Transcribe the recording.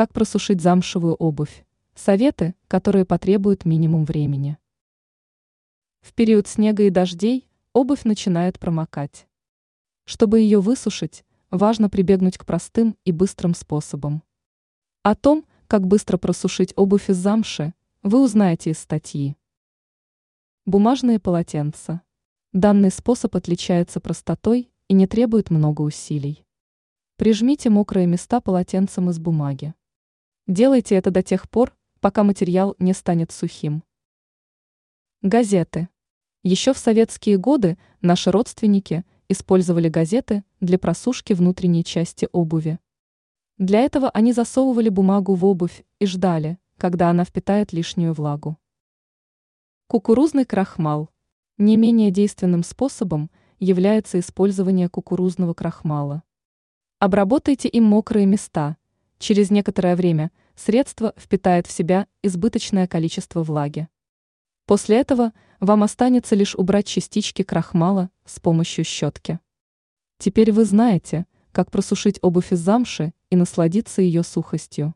Как просушить замшевую обувь? Советы, которые потребуют минимум времени. В период снега и дождей обувь начинает промокать. Чтобы ее высушить, важно прибегнуть к простым и быстрым способам. О том, как быстро просушить обувь из замши, вы узнаете из статьи. Бумажные полотенца. Данный способ отличается простотой и не требует много усилий. Прижмите мокрые места полотенцем из бумаги. Делайте это до тех пор, пока материал не станет сухим. Газеты. Еще в советские годы наши родственники использовали газеты для просушки внутренней части обуви. Для этого они засовывали бумагу в обувь и ждали, когда она впитает лишнюю влагу. Кукурузный крахмал. Не менее действенным способом является использование кукурузного крахмала. Обработайте им мокрые места. Через некоторое время средство впитает в себя избыточное количество влаги. После этого вам останется лишь убрать частички крахмала с помощью щетки. Теперь вы знаете, как просушить обувь из замши и насладиться ее сухостью.